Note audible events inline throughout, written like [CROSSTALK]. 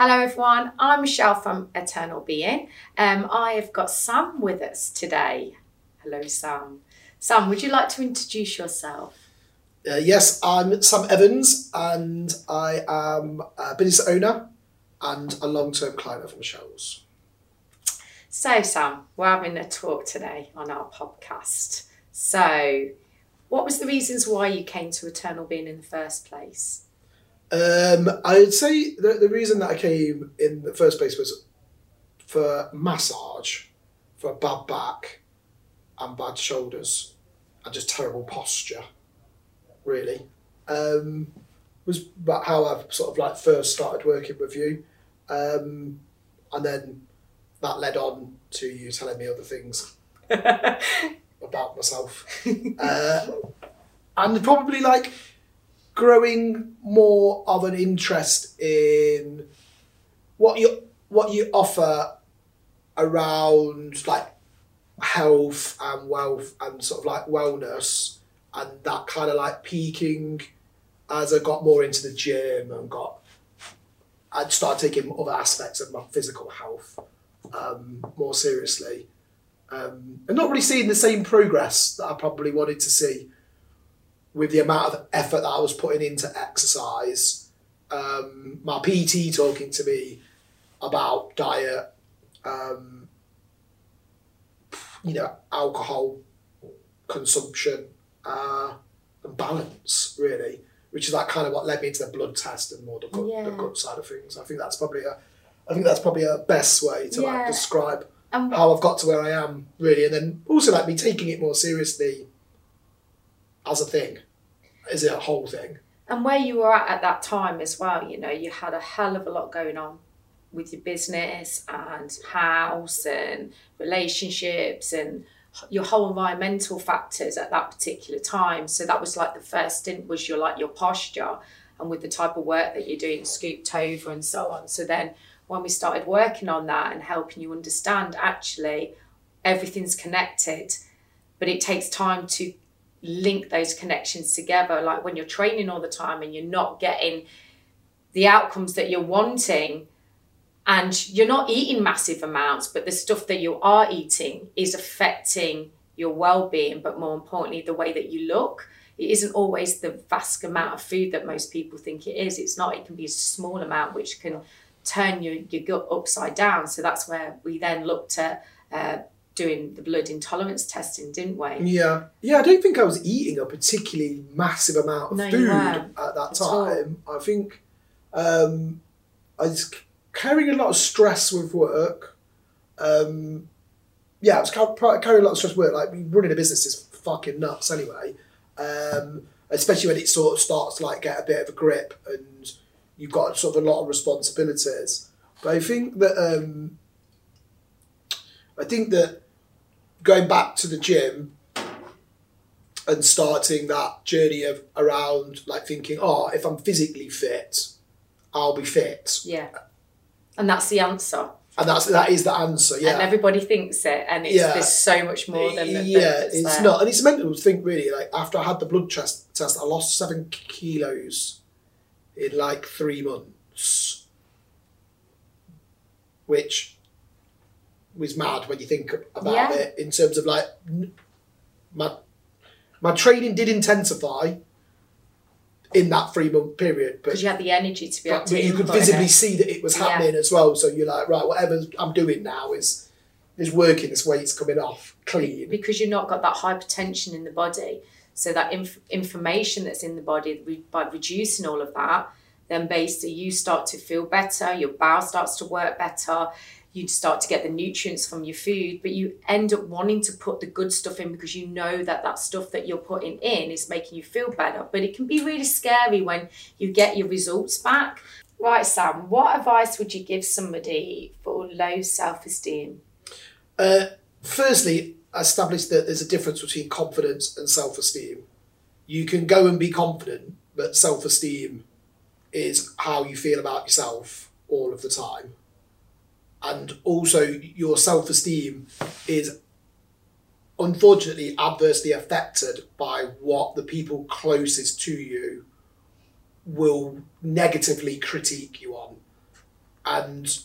Hello, everyone. I'm Michelle from Eternal Being. Um, I have got Sam with us today. Hello, Sam. Sam, would you like to introduce yourself? Uh, yes, I'm Sam Evans, and I am a business owner and a long-term client of Michelle's. So, Sam, we're having a talk today on our podcast. So, what was the reasons why you came to Eternal Being in the first place? Um, I'd say the, the reason that I came in the first place was for massage, for a bad back, and bad shoulders, and just terrible posture. Really, um, was about how I sort of like first started working with you, um, and then that led on to you telling me other things [LAUGHS] about myself, uh, and probably like growing more of an interest in what you what you offer around like health and wealth and sort of like wellness and that kind of like peaking as I got more into the gym and got I'd start taking other aspects of my physical health um, more seriously. Um, and not really seeing the same progress that I probably wanted to see with the amount of effort that I was putting into exercise, um, my PT talking to me about diet, um, you know, alcohol consumption uh, and balance, really, which is that kind of what led me into the blood test and more the gut, Yeah. the gut side of things. I think that's probably a, I think that's probably a best way to Yeah. like describe And how I've got to where I am, really, and then also like me taking it more seriously as a thing, Is it a whole thing. and where you were at at that time as well, you know, you had a hell of a lot going on with your business and house and relationships and your whole environmental factors at that particular time. So that was like the first stint was your like your posture and with the type of work that you're doing, scooped over and so on. So then when we started working on that and helping you understand actually everything's connected, but it takes time to link those connections together. Like when you're training all the time and you're not getting the outcomes that you're wanting, and you're not eating massive amounts, but the stuff that you are eating is affecting your well being, but more importantly, the way that you look. It isn't always the vast amount of food that most people think it is. It's not, it can be a small amount which can turn your, your gut upside down. So that's where we then looked at uh, doing the blood intolerance testing, didn't we? Yeah, yeah. I don't think I was eating a particularly massive amount of No, food at that at time. I think um, I was carrying a lot of stress with work. Um, yeah, I was ca- ca- carrying a lot of stress with work. Like running a business is fucking nuts anyway. Um, especially when it sort of starts to like get a bit of a grip and you've got sort of a lot of responsibilities. But I think that um, I think that going back to the gym and starting that journey of around like thinking, oh, if I'm physically fit, I'll be fit, Yeah. And that's the answer. and that's that is the answer. Yeah. And everybody thinks it, and it's, Yeah. there's so much more than yeah, it's there. not, and it's mental to think really. Like after I had the blood test, test, I lost seven kilos in like three months, which was mad when you think about Yeah. it in terms of like my my training did intensify in that three month period, because you had the energy to be able but, to. you could visibly it. see that it was Yeah. happening as well. So you're like, right, whatever I'm doing now is is working. This weight's coming off clean. because you've not got that hypertension in the body. So that inf- inflammation that's in the body, re- by reducing all of that, then basically you start to feel better. Your bowel starts to work better. You start to get the nutrients from your food, but you end up wanting to put the good stuff in because you know that that stuff that you're putting in is making you feel better. But it can be really scary when you get your results back. Right, Sam, what advice would you give somebody for low self esteem? Uh, firstly, establish that there's a difference between confidence and self esteem. You can go and be confident, but self esteem is how you feel about yourself all of the time. And also, your self esteem is unfortunately adversely affected by what the people closest to you will negatively critique you on. and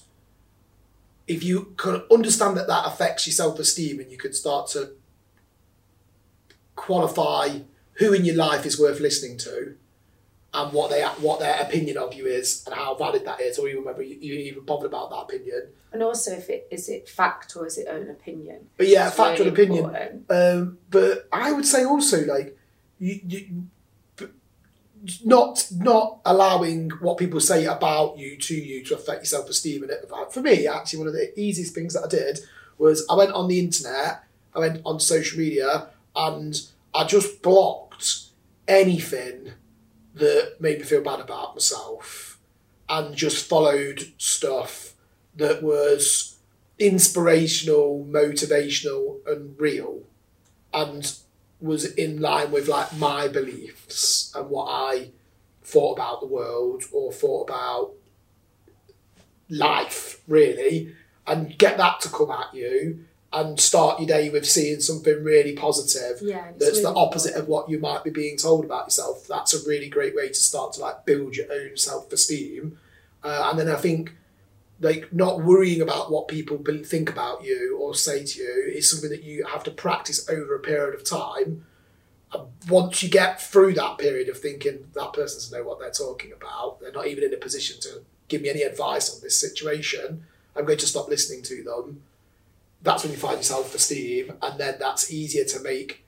if you can understand that that affects your self esteem, and you can start to qualify who in your life is worth listening to, and what they what their opinion of you is, and how valid that is, or even whether you, you even bothered about that opinion. And also, if it is it fact or is it own opinion? But yeah, It's factual really opinion. Um, but I would say also like you, you not not allowing what people say about you to you to affect your self esteem. And it, for me, actually, one of the easiest things that I did was I went on the internet, I went on social media, and I just blocked anything that made me feel bad about myself, and just followed stuff that was inspirational, motivational, and real, and was in line with like my beliefs and what I thought about the world or thought about life, really, and get that to come at you and start your day with seeing something really positive Yeah, that's the really opposite of what you might be being told about yourself. That's a really great way to start to like build your own self esteem. Uh, and then I think like not worrying about what people think about you or say to you is something that you have to practice over a period of time. And once you get through that period of thinking that person doesn't know what they're talking about, they're not even in a position to give me any advice on this situation. I'm going to stop listening to them. That's when you find your self esteem, and then that's easier to make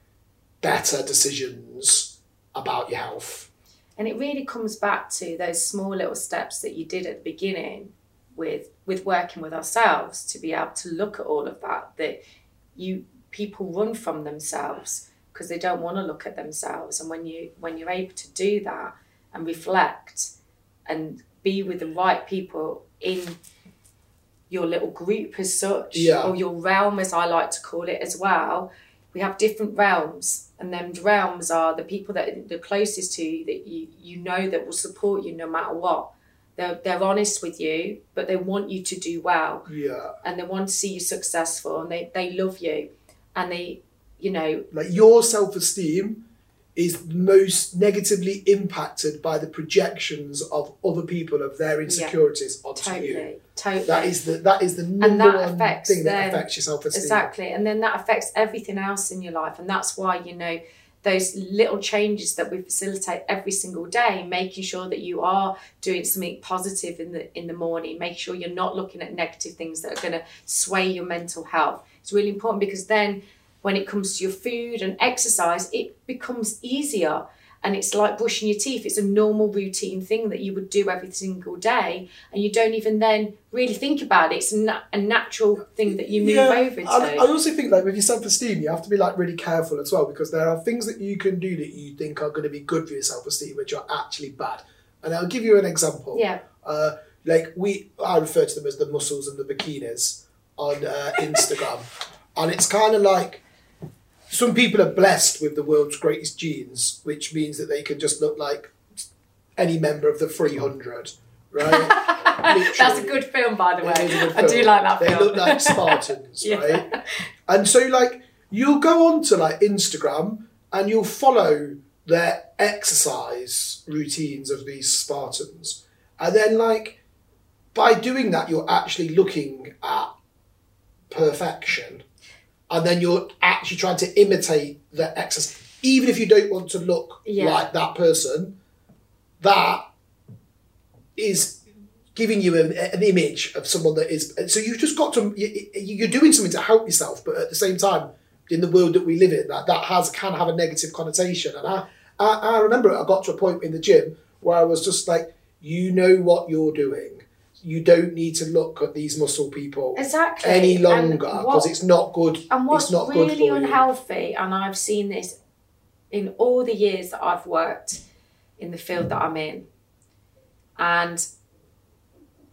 better decisions about your health. And it really comes back to those small little steps that you did at the beginning with with working with ourselves to be able to look at all of that that you people run from themselves because they don't want to look at themselves and when you when you're able to do that and reflect and be with the right people in your little group as such Yeah. or your realm as I like to call it as well we have different realms and them realms are the people that are the closest to you that you you know that will support you no matter what they're, they're honest with you but they want you to do well Yeah. and they want to see you successful and they, they love you and they you know Like your self esteem is most negatively impacted by the projections of other people of their insecurities onto you. totally totally That is the that is the number that one affects thing that affects your self esteem. Exactly. And then that affects everything else in your life. And that's why, you know, those little changes that we facilitate every single day, making sure that you are doing something positive in the in the morning, make sure you're not looking at negative things that are going to sway your mental health. It's really important because then when it comes to your food and exercise, it becomes easier. And it's like brushing your teeth. It's a normal routine thing that you would do every single day, and you don't even then really think about it. It's a, na- a natural thing that you move over to. I, I also think like with your self esteem, you have to be like really careful as well because there are things that you can do that you think are going to be good for your self esteem, which are actually bad. And I'll give you an example. yeah, Uh, like we, I refer to them as the muscles and the bikinis on uh, Instagram, and it's kind of like some people are blessed with the world's greatest genes, which means that they can just look like any member of the 300, right? [LAUGHS] that's a good film, by the way. It is a good I do like that They film. look like Spartans, [LAUGHS] Yeah. right? And so, like, you'll go on to like Instagram and you'll follow their exercise routines of these Spartans, and then like by doing that, you're actually looking at perfection, and then you're actually trying to imitate the exercise, even if you don't want to look Yeah. like that person. That is giving you an, an image of someone that is so you've just got to you, you're doing something to help yourself but at the same time in the world that we live in that that has can have a negative connotation and I, I i remember i got to a point in the gym where i was just like you know what you're doing you don't need to look at these muscle people Exactly. any longer because it's not good And what's it's not really unhealthy, and I've seen this in all the years that I've worked in the field that I'm in, and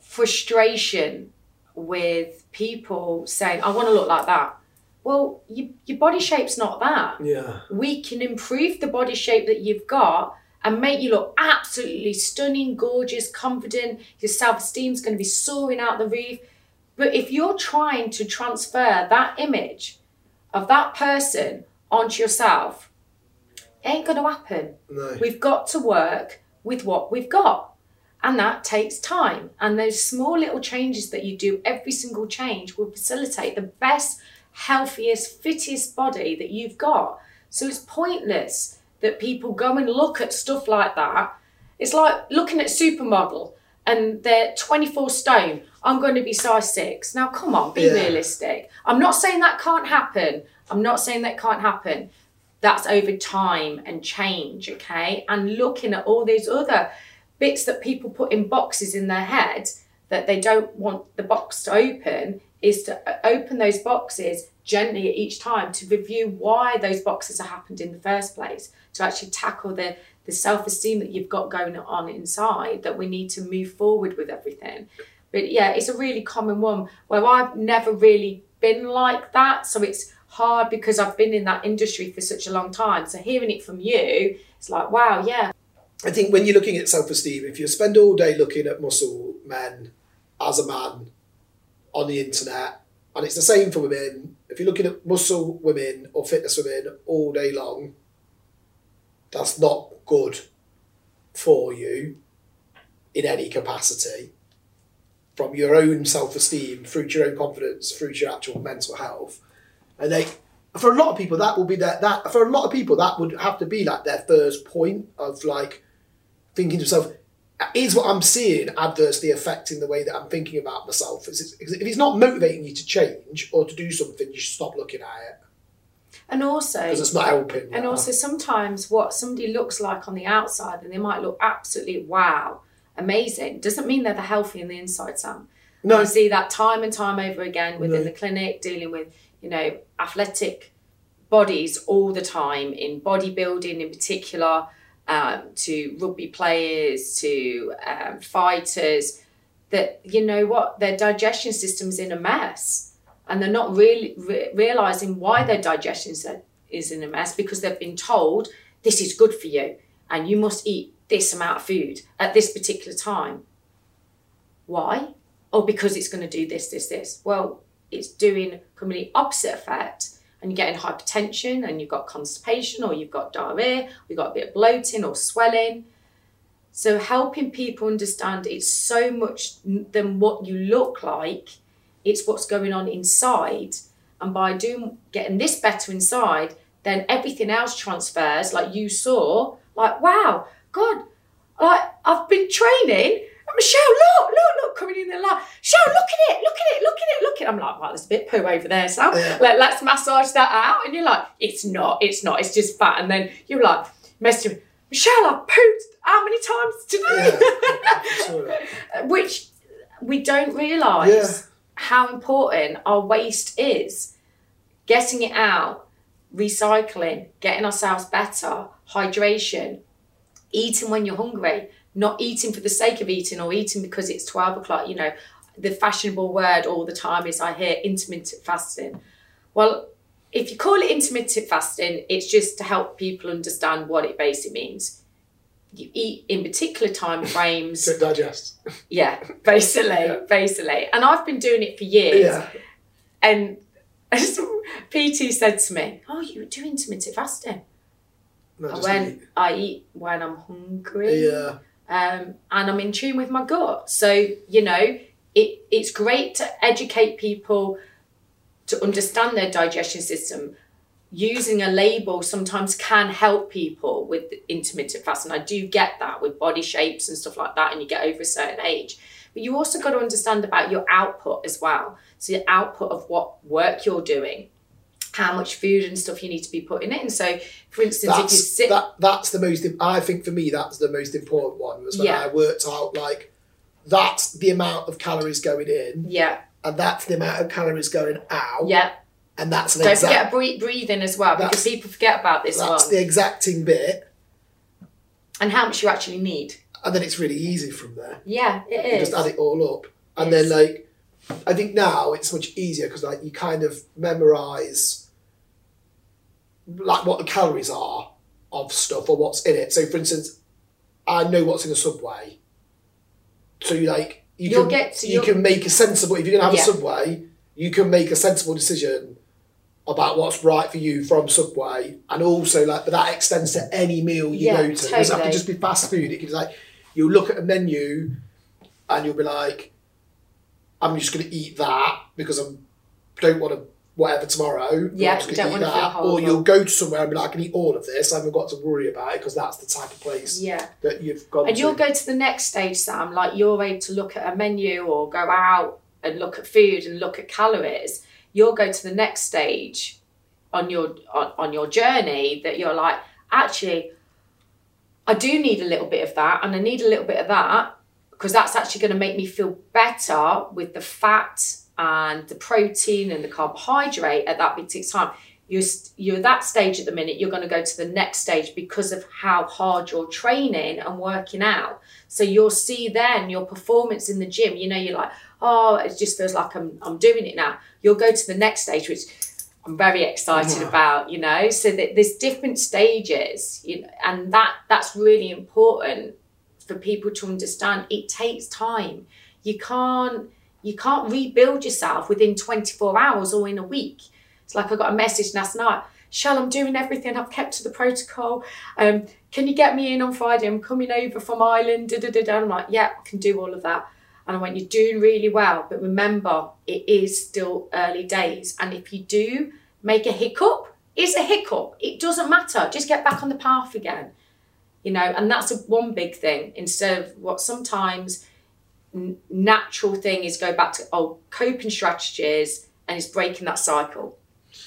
frustration with people saying, I want to look like that. Well, you, your body shape's not that. yeah We can improve the body shape that you've got and make you look absolutely stunning, gorgeous, confident. Your self esteem is going to be soaring out the roof. But if you're trying to transfer that image of that person onto yourself, it ain't going to happen. no We've got to work with what we've got. And that takes time. And those small little changes that you do, every single change will facilitate the best, healthiest, fittest body that you've got. So it's pointless that people go and look at stuff like that. It's like looking at supermodel and they're 24 stone. I'm going to be size six. Now, come on, be Yeah. realistic. I'm not saying that can't happen. I'm not saying that can't happen. That's over time and change, okay? And looking at all these other bits that people put in boxes in their head that they don't want the box to open is to uh, open those boxes gently each time to review why those boxes have happened in the first place to actually tackle the the self-esteem that you've got going on inside that we need to move forward with everything. But yeah it's a really common one where i've never really been like that so it's hard because i've been in that industry for such a long time. So hearing it from you it's like wow yeah. I think when you're looking at self esteem, if you spend all day looking at muscle men as a man on the internet, and it's the same for women, if you're looking at muscle women or fitness women all day long, that's not good for you in any capacity. From your own self esteem through to your own confidence, through to your actual mental health. And like for a lot of people that will be that that for a lot of people that would have to be like their first point of like thinking to yourself, is what I'm seeing adversely affecting the way that I'm thinking about myself? Is it, if it's not motivating you to change or to do something, you should stop looking at it and also because it's not helping. And also, sometimes what somebody looks like on the outside, and they might look absolutely wow, amazing, doesn't mean they're the healthy on the inside, Sam. no, I see that time and time over again within No. the clinic, dealing with, you know, athletic bodies all the time, in bodybuilding in particular, um, to rugby players, to um, fighters, that, you know what, their digestion system's in a mess. And they're not really re- realizing why their digestion is- is in a mess because they've been told this is good for you and you must eat this amount of food at this particular time. Why? oh, because it's going to do this, this, this. Well, it's doing complete opposite effect, and you're getting hypertension, and you've got constipation, or you've got diarrhea, you've got a bit of bloating or swelling. So, helping people understand it's so much than what you look like, it's what's going on inside. And by doing getting this better inside, then everything else transfers, like you saw, like, wow, God, like I've been training. Michelle, look, look, look, coming in the light. Michelle, look at it, look at it, look at it, look at it. I'm like, right, there's a bit poo over there, Sam. Yeah. Let, let's massage that out. And you're like, it's not, it's not, it's just fat. And then you're like, messaging, Michelle, I pooped how many times today? Yeah. [LAUGHS] Which we don't realise Yeah. how important our waste is. Getting it out, recycling, getting ourselves better, hydration, eating when you're hungry, not eating for the sake of eating or eating because it's 12 o'clock. You know, the fashionable word all the time is I hear intermittent fasting. Well, if you call it intermittent fasting, it's just to help people understand what it basically means. You eat in particular time frames. [LAUGHS] To digest. [LAUGHS] Yeah, basically, Yeah. basically. And I've been doing it for years. Yeah. And [LAUGHS] PT said to me, "Oh, you do intermittent fasting." No, I went, eat. "I eat when I'm hungry, Yeah. Um, and I'm in tune with my gut." So you know, it it's great to educate people to understand their digestion system. Using a label sometimes can help people with intermittent fasting. I do get that with body shapes and stuff like that, and you get over a certain age. But you also got to understand about your output as well. So your output of what work you're doing, how much food and stuff you need to be putting in. So, for instance, if you That's sit, that. That's the most. I think for me, that's the most important one. Was when Yeah. I worked out like that's the amount of calories going in, yeah, and that's the amount of calories going out, yeah. and that's an Don't exact. forget breathing as well because people forget about this That's one the exacting bit, and how much you actually need. and then it's really easy from there. Yeah, it You is. just add it all up, and Yes. then like, I think now it's much easier because like you kind of memorize like what the calories are of stuff or what's in it. So, for instance, I know what's in a subway, so you like you You'll can get to- you can make a sensible if you're gonna have Yeah. a subway, you can make a sensible decision about what's right for you from Subway, and also like, but that extends to any meal you Yeah, go to. It doesn't have to just be fast food. It can like you'll look at a menu and you'll be like, I'm just going to eat that because I don't want to whatever tomorrow. Yeah, you don't wanna feel that. Or you'll go to somewhere and be like, I can eat all of this. I haven't got to worry about it because that's the type of place Yeah. that you've gone And to. you'll go to the next stage, Sam, like you're able to look at a menu or go out and look at food and look at calories. You'll go to the next stage on your on, on your journey that you're like, actually, I do need a little bit of that and I need a little bit of that because that's actually going to make me feel better with the fat and the protein and the carbohydrate at that particular time. You're, you're at that stage at the minute, you're going to go to the next stage because of how hard you're training and working out. So you'll see then your performance in the gym. You know, you're like, oh, it just feels like I'm, I'm doing it now. You'll go to the next stage, which I'm very excited Yeah. about, you know. So that there's different stages, you know, and that that's really important for people to understand. It takes time. You can't you can't rebuild yourself within 24 hours or in a week. It's like I got a message last night. Shell, I'm doing everything. I've kept to the protocol. Um, can you get me in on Friday? I'm coming over from Ireland. Da, da, da, da. I'm like, yeah, I can do all of that. And I went, you're doing really well. But remember, it is still early days. And if you do make a hiccup, it's a hiccup. It doesn't matter. Just get back on the path again. You know, and that's a, one big thing. Instead of what sometimes natural thing is go back to old coping strategies and it's breaking that cycle.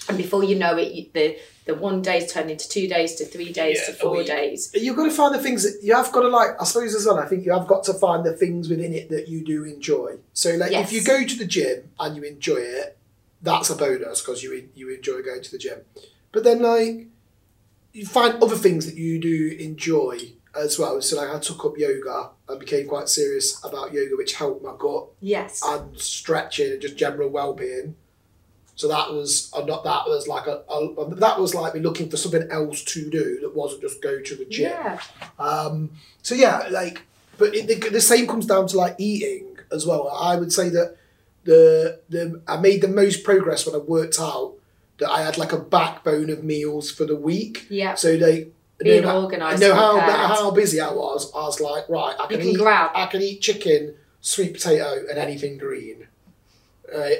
And before you know it, you, the the one days turn into two days to three days Yeah, to four week. days. You've got to find the things that you have got to like. I suppose as well. I think you have got to find the things within it that you do enjoy. So, like, Yes. if you go to the gym and you enjoy it, that's a bonus because you you enjoy going to the gym. But then, like, you find other things that you do enjoy as well. So, like, I took up yoga and became quite serious about yoga, which helped my gut Yes. and stretching and just general well-being. So that was uh, not that was like a, a that was like me looking for something else to do that wasn't just go to the gym. Yeah. Um, so yeah, like, but it, the, the same comes down to like eating as well. I would say that the the I made the most progress when I worked out that I had like a backbone of meals for the week. Yeah. So they Being know, organised I know how how busy I was. I was like, right, I can, can eat grab. I can eat chicken, sweet potato, and anything green. Right.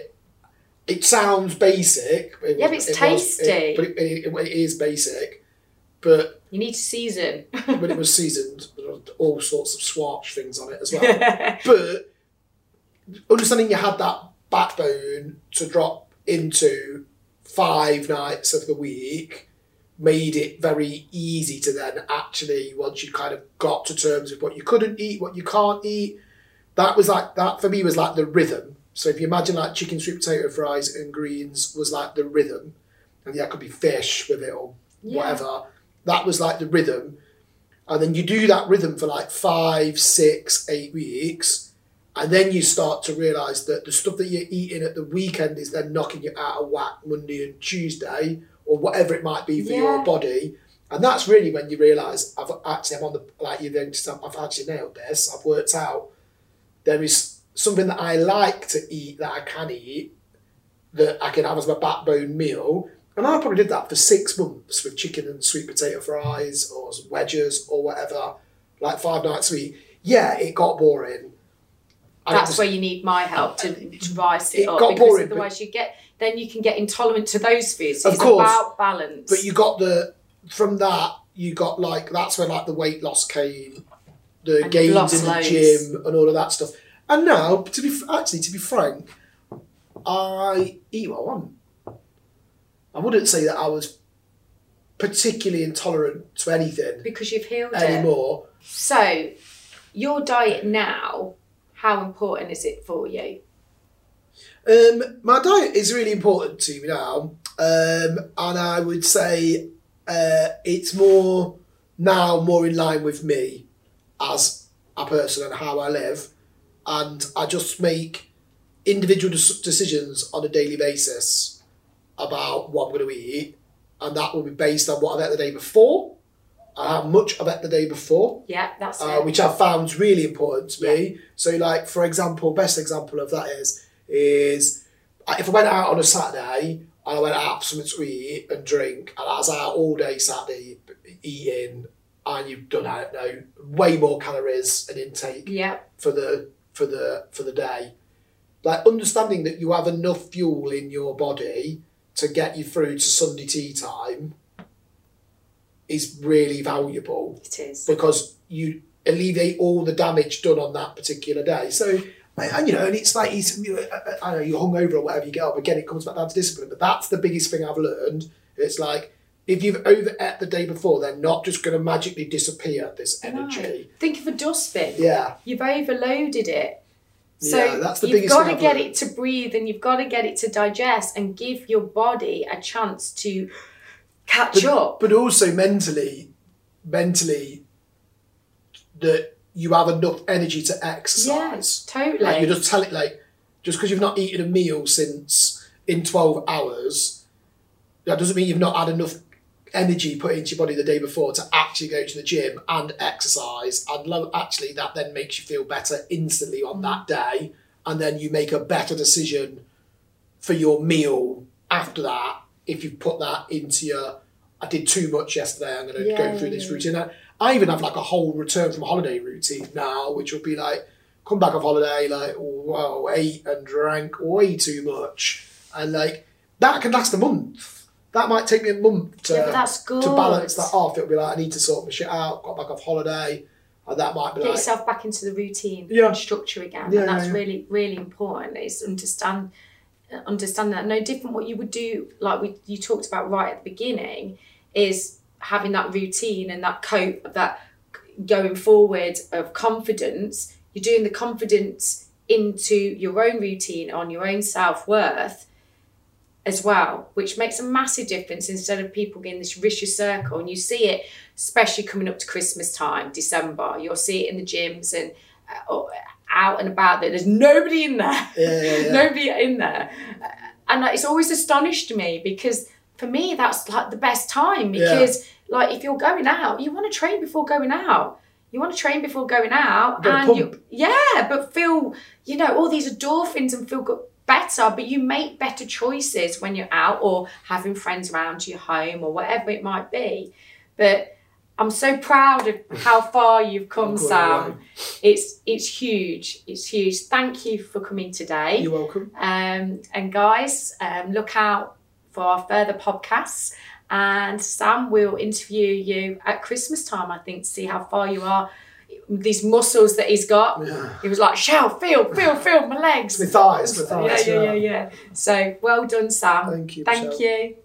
It sounds basic. But it Yeah, but it's it was- tasty. it- but it, it, it is basic. But You need to season. [LAUGHS] when it was seasoned, there were all sorts of Schwartz things on it as well. [LAUGHS] but understanding you had that backbone to drop into five nights of the week made it very easy to then actually once you kind of got to terms with what you couldn't eat, what you can't eat. That was like that for me was like the rhythm. So if you imagine like chicken, sweet potato fries, and greens was like the rhythm, and yeah, it could be fish with it or Yeah. whatever. That was like the rhythm, and then you do that rhythm for like five, six, eight weeks, and then you start to realise that the stuff that you're eating at the weekend is then knocking you out of whack Monday and Tuesday or whatever it might be for Yeah. your body. And that's really when you realise I've actually I'm on the like you then I've actually nailed this. I've worked out there is something that I like to eat that I can eat that I can have as my backbone meal. And I probably did that for six months with chicken and sweet potato fries or wedges or whatever, like five nights a week. Yeah, it got boring. It That's where you need my help to, to rise it, It up got because boring, otherwise you get then you can get intolerant to those foods. So Of it's course. about balance. But you got the from that you got like that's when like the weight loss came, the And gains in the loads. gym and all of that stuff. And now, to be actually to be frank, I eat what I want. I wouldn't say that I was particularly intolerant to anything because you've healed it. anymore. So, your diet now, how important is it for you? Um, my diet is really important to me now, um, and I would say uh, it's more now more in line with me as a person and how I live, and I just make individual decisions on a daily basis about what I'm going to eat, and that will be based on what I've ate the day before, and how much I've ate the day before, Yeah, that's uh, it. which I've found really important to me. So, like for example, best example of that is is uh, if I went out on a Saturday and I went out for something to eat and drink, and I was out all day Saturday eating and you've done I don't know way more calories and intake Yeah. for the for the for the day. Like understanding that you have enough fuel in your body to get you through to Sunday tea time is really valuable It is. because you alleviate all the damage done on that particular day. So, and you know, and it's like it's, you know, I, know you're hungover or whatever you get up. Again, it comes back down to discipline. But that's the biggest thing I've learned. It's like if you've overate the day before, they're not just going to magically disappear. This energy, Think of a dustbin. yeah, You've overloaded it. So Yeah, that's the you've got to get it to breathe and you've got to get it to digest and give your body a chance to catch but, up. but also mentally, mentally, that you have enough energy to exercise. Yes, totally. Like you just tell it like just because you've not eaten a meal since in twelve hours, that doesn't mean you've not had enough energy put into your body the day before to actually go to the gym and exercise and lo- actually that then makes you feel better instantly on that mm. day and then you make a better decision for your meal after that if you put that into your I did too much yesterday I'm going to Yeah, go through yeah, this routine I, I even have like a whole return from holiday routine now which will be like come back off holiday like wow ate and drank way too much and like that can last a month that might take me a month to, Yeah, but that's good. to balance that off it'll be like I need to sort my shit out got back off holiday and that might be Get like yourself back into the routine Yeah. and structure again. Yeah, and that's really, really important. Is understand understand that. No different what you would do like we you talked about right at the beginning is having that routine and that cope that going forward of confidence. You're doing the confidence into your own routine on your own self-worth as well which makes a massive difference instead of people getting this vicious circle. And you see it especially coming up to christmas time december. You'll see it in the gyms and uh, out and about there there's nobody in there yeah, yeah, yeah. [LAUGHS] nobody in there. Uh, and like, it's always astonished me because for me, that's like the best time because, like, if you're going out, you want to train before going out. You want to train before going out, and you, yeah, but feel, you know, all these endorphins and feel good, better. But you make better choices when you're out or having friends around your home or whatever it might be. But I'm so proud of how far you've come, Sam. It's it's huge. It's huge. Thank you for coming today. you're welcome Um, and guys, um, look out for our further podcasts. And Sam will interview you at Christmas time, I think, to see how far you are. These muscles that he's got. yeah. He was like, Shell, feel, feel, feel my legs. my thighs my thighs yeah, yeah, yeah, yeah. So well done, Sam. thank you Thank Michelle. you.